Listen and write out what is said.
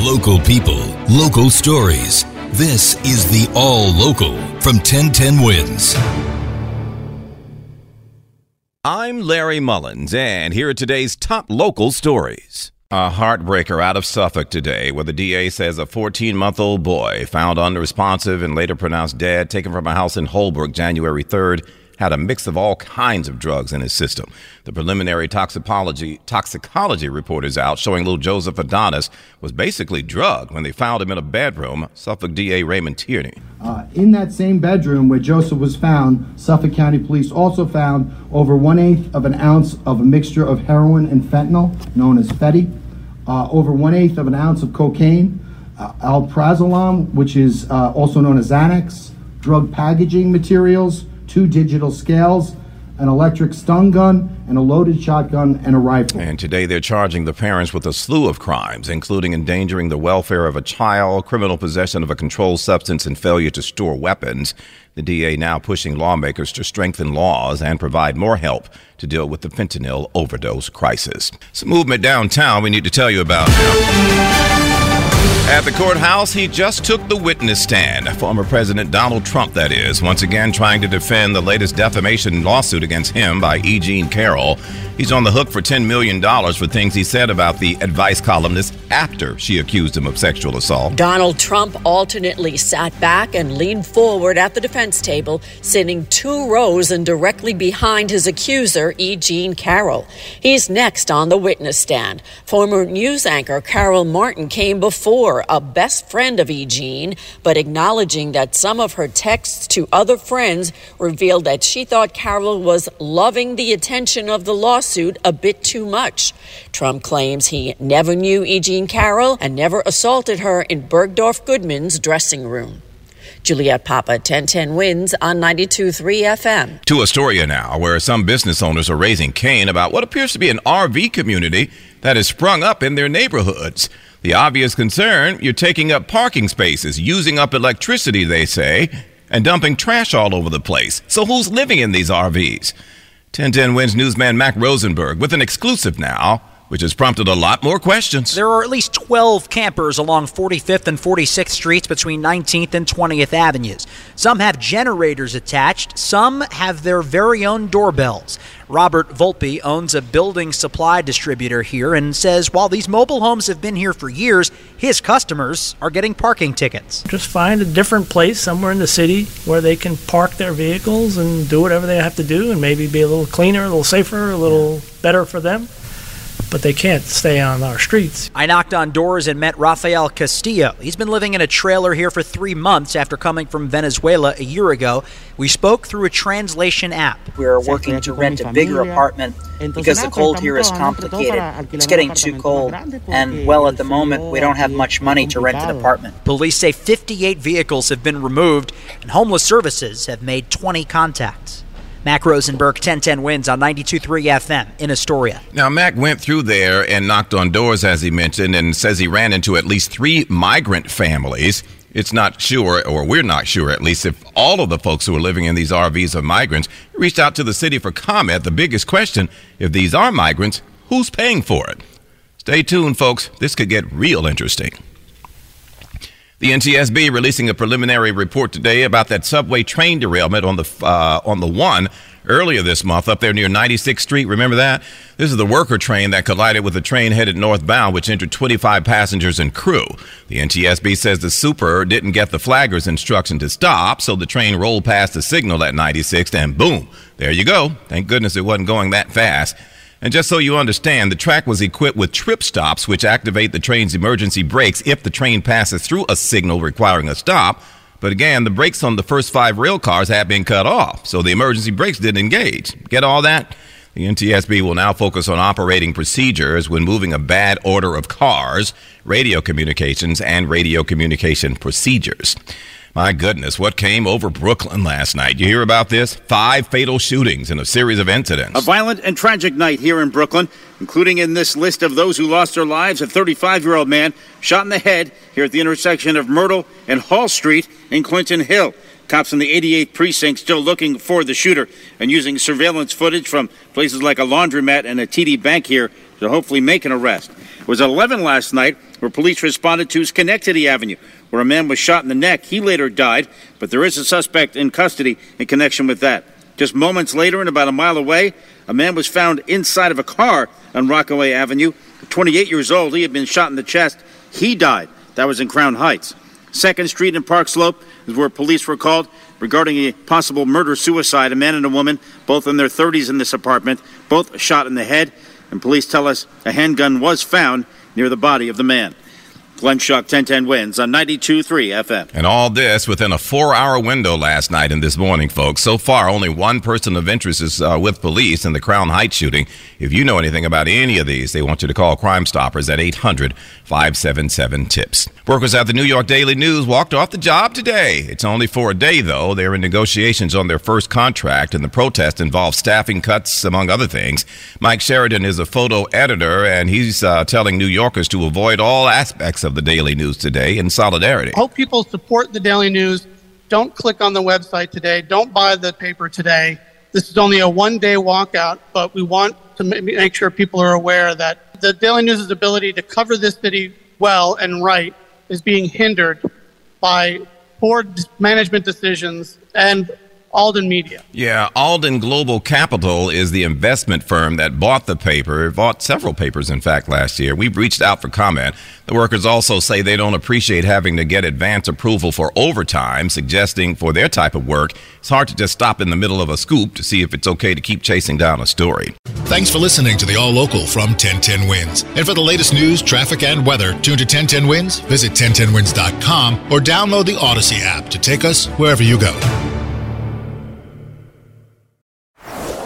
Local people, local stories. This is the All Local from 1010 Wins. I'm Larry Mullins, and here are today's top local stories. A heartbreaker out of Suffolk today, where the DA says a 14 month old boy found unresponsive and later pronounced dead, taken from a house in Holbrook January 3rd, had a mix of all kinds of drugs in his system. The preliminary toxicology toxicology report is out showing little Joseph Adonis was basically drugged when they found him in a bedroom. Suffolk DA Raymond Tierney. Uh, in that same bedroom where Joseph was found, Suffolk County Police also found over one eighth of an ounce of a mixture of heroin and fentanyl, known as Fetty, uh, over one eighth of an ounce of cocaine, uh, alprazolam, which is uh, also known as Xanax, drug packaging materials, two digital scales, an electric stun gun, and a loaded shotgun and a rifle. And today they're charging the parents with a slew of crimes, including endangering the welfare of a child, criminal possession of a controlled substance, and failure to store weapons. The DA now pushing lawmakers to strengthen laws and provide more help to deal with the fentanyl overdose crisis. Some movement downtown we need to tell you about At the courthouse, he just took the witness stand. Former President Donald Trump, that is, once again trying to defend the latest defamation lawsuit against him by E. Jean Carroll. He's on the hook for $10 million for things he said about the advice columnist after she accused him of sexual assault. Donald Trump alternately sat back and leaned forward at the defense table, sitting two rows and directly behind his accuser, E. Jean Carroll. He's next on the witness stand. Former news anchor Carol Martin came before, a best friend of E. Jean, but acknowledging that some of her texts to other friends revealed that she thought Carol was loving the attention of the lawsuit a bit too much. Trump claims he never knew E. Jean Carroll and never assaulted her in Bergdorf Goodman's dressing room. Juliet Papa, 1010 wins on 92.3 FM. To Astoria now, where some business owners are raising Cain about what appears to be an RV community that has sprung up in their neighborhoods. The obvious concern you're taking up parking spaces, using up electricity, they say, and dumping trash all over the place. So who's living in these RVs? 1010 Wins newsman Mac Rosenberg with an exclusive now, which has prompted a lot more questions. There are at least 12 campers along 45th and 46th Streets between 19th and 20th Avenues. Some have generators attached, some have their very own doorbells. Robert Volpe owns a building supply distributor here and says while these mobile homes have been here for years, his customers are getting parking tickets. Just find a different place somewhere in the city where they can park their vehicles and do whatever they have to do and maybe be a little cleaner, a little safer, a little better for them but they can't stay on our streets. I knocked on doors and met Rafael Castillo. He's been living in a trailer here for three months after coming from Venezuela a year ago. We spoke through a translation app. We're working to rent a bigger apartment because the cold here is complicated. It's getting too cold, and well, at the moment, we don't have much money to rent an apartment. Police say 58 vehicles have been removed, and homeless services have made 20 contacts. Mac Rosenberg, 1010 wins on 92.3 FM in Astoria. Now, Mac went through there and knocked on doors, as he mentioned, and says he ran into at least three migrant families. It's not sure, or we're not sure at least, if all of the folks who are living in these RVs are migrants. He reached out to the city for comment. The biggest question if these are migrants, who's paying for it? Stay tuned, folks. This could get real interesting. The NTSB releasing a preliminary report today about that subway train derailment on the uh, on the one earlier this month up there near 96th Street. Remember that? This is the worker train that collided with a train headed northbound, which injured 25 passengers and crew. The NTSB says the super didn't get the flagger's instruction to stop, so the train rolled past the signal at 96th, and boom, there you go. Thank goodness it wasn't going that fast. And just so you understand, the track was equipped with trip stops, which activate the train's emergency brakes if the train passes through a signal requiring a stop. But again, the brakes on the first five rail cars had been cut off, so the emergency brakes didn't engage. Get all that? The NTSB will now focus on operating procedures when moving a bad order of cars, radio communications, and radio communication procedures. My goodness, what came over Brooklyn last night? You hear about this? Five fatal shootings in a series of incidents. A violent and tragic night here in Brooklyn, including in this list of those who lost their lives a 35 year old man shot in the head here at the intersection of Myrtle and Hall Street in Clinton Hill. Cops in the 88th precinct still looking for the shooter and using surveillance footage from places like a laundromat and a TD Bank here to hopefully make an arrest. It was 11 last night where police responded to Schenectady Avenue, where a man was shot in the neck. He later died, but there is a suspect in custody in connection with that. Just moments later, and about a mile away, a man was found inside of a car on Rockaway Avenue. 28 years old, he had been shot in the chest. He died. That was in Crown Heights. Second Street and Park Slope is where police were called regarding a possible murder suicide. A man and a woman, both in their 30s in this apartment, both shot in the head. And police tell us a handgun was found near the body of the man. Glenn Schuck, 1010 wins on 92.3 FM. And all this within a four hour window last night and this morning, folks. So far, only one person of interest is uh, with police in the Crown Heights shooting. If you know anything about any of these, they want you to call Crime Stoppers at 800 577 TIPS. Workers at the New York Daily News walked off the job today. It's only for a day, though. They're in negotiations on their first contract, and the protest involves staffing cuts, among other things. Mike Sheridan is a photo editor, and he's uh, telling New Yorkers to avoid all aspects of the Daily News today in solidarity. Hope people support the Daily News. Don't click on the website today. Don't buy the paper today. This is only a one day walkout, but we want to make sure people are aware that the Daily News' ability to cover this city well and right is being hindered by poor management decisions and Alden Media. Yeah, Alden Global Capital is the investment firm that bought the paper, bought several papers, in fact, last year. We've reached out for comment. The workers also say they don't appreciate having to get advance approval for overtime, suggesting for their type of work, it's hard to just stop in the middle of a scoop to see if it's okay to keep chasing down a story. Thanks for listening to the All Local from 1010 Wins. And for the latest news, traffic, and weather, tune to 1010 Wins, visit 1010wins.com, or download the Audacy app to take us wherever you go.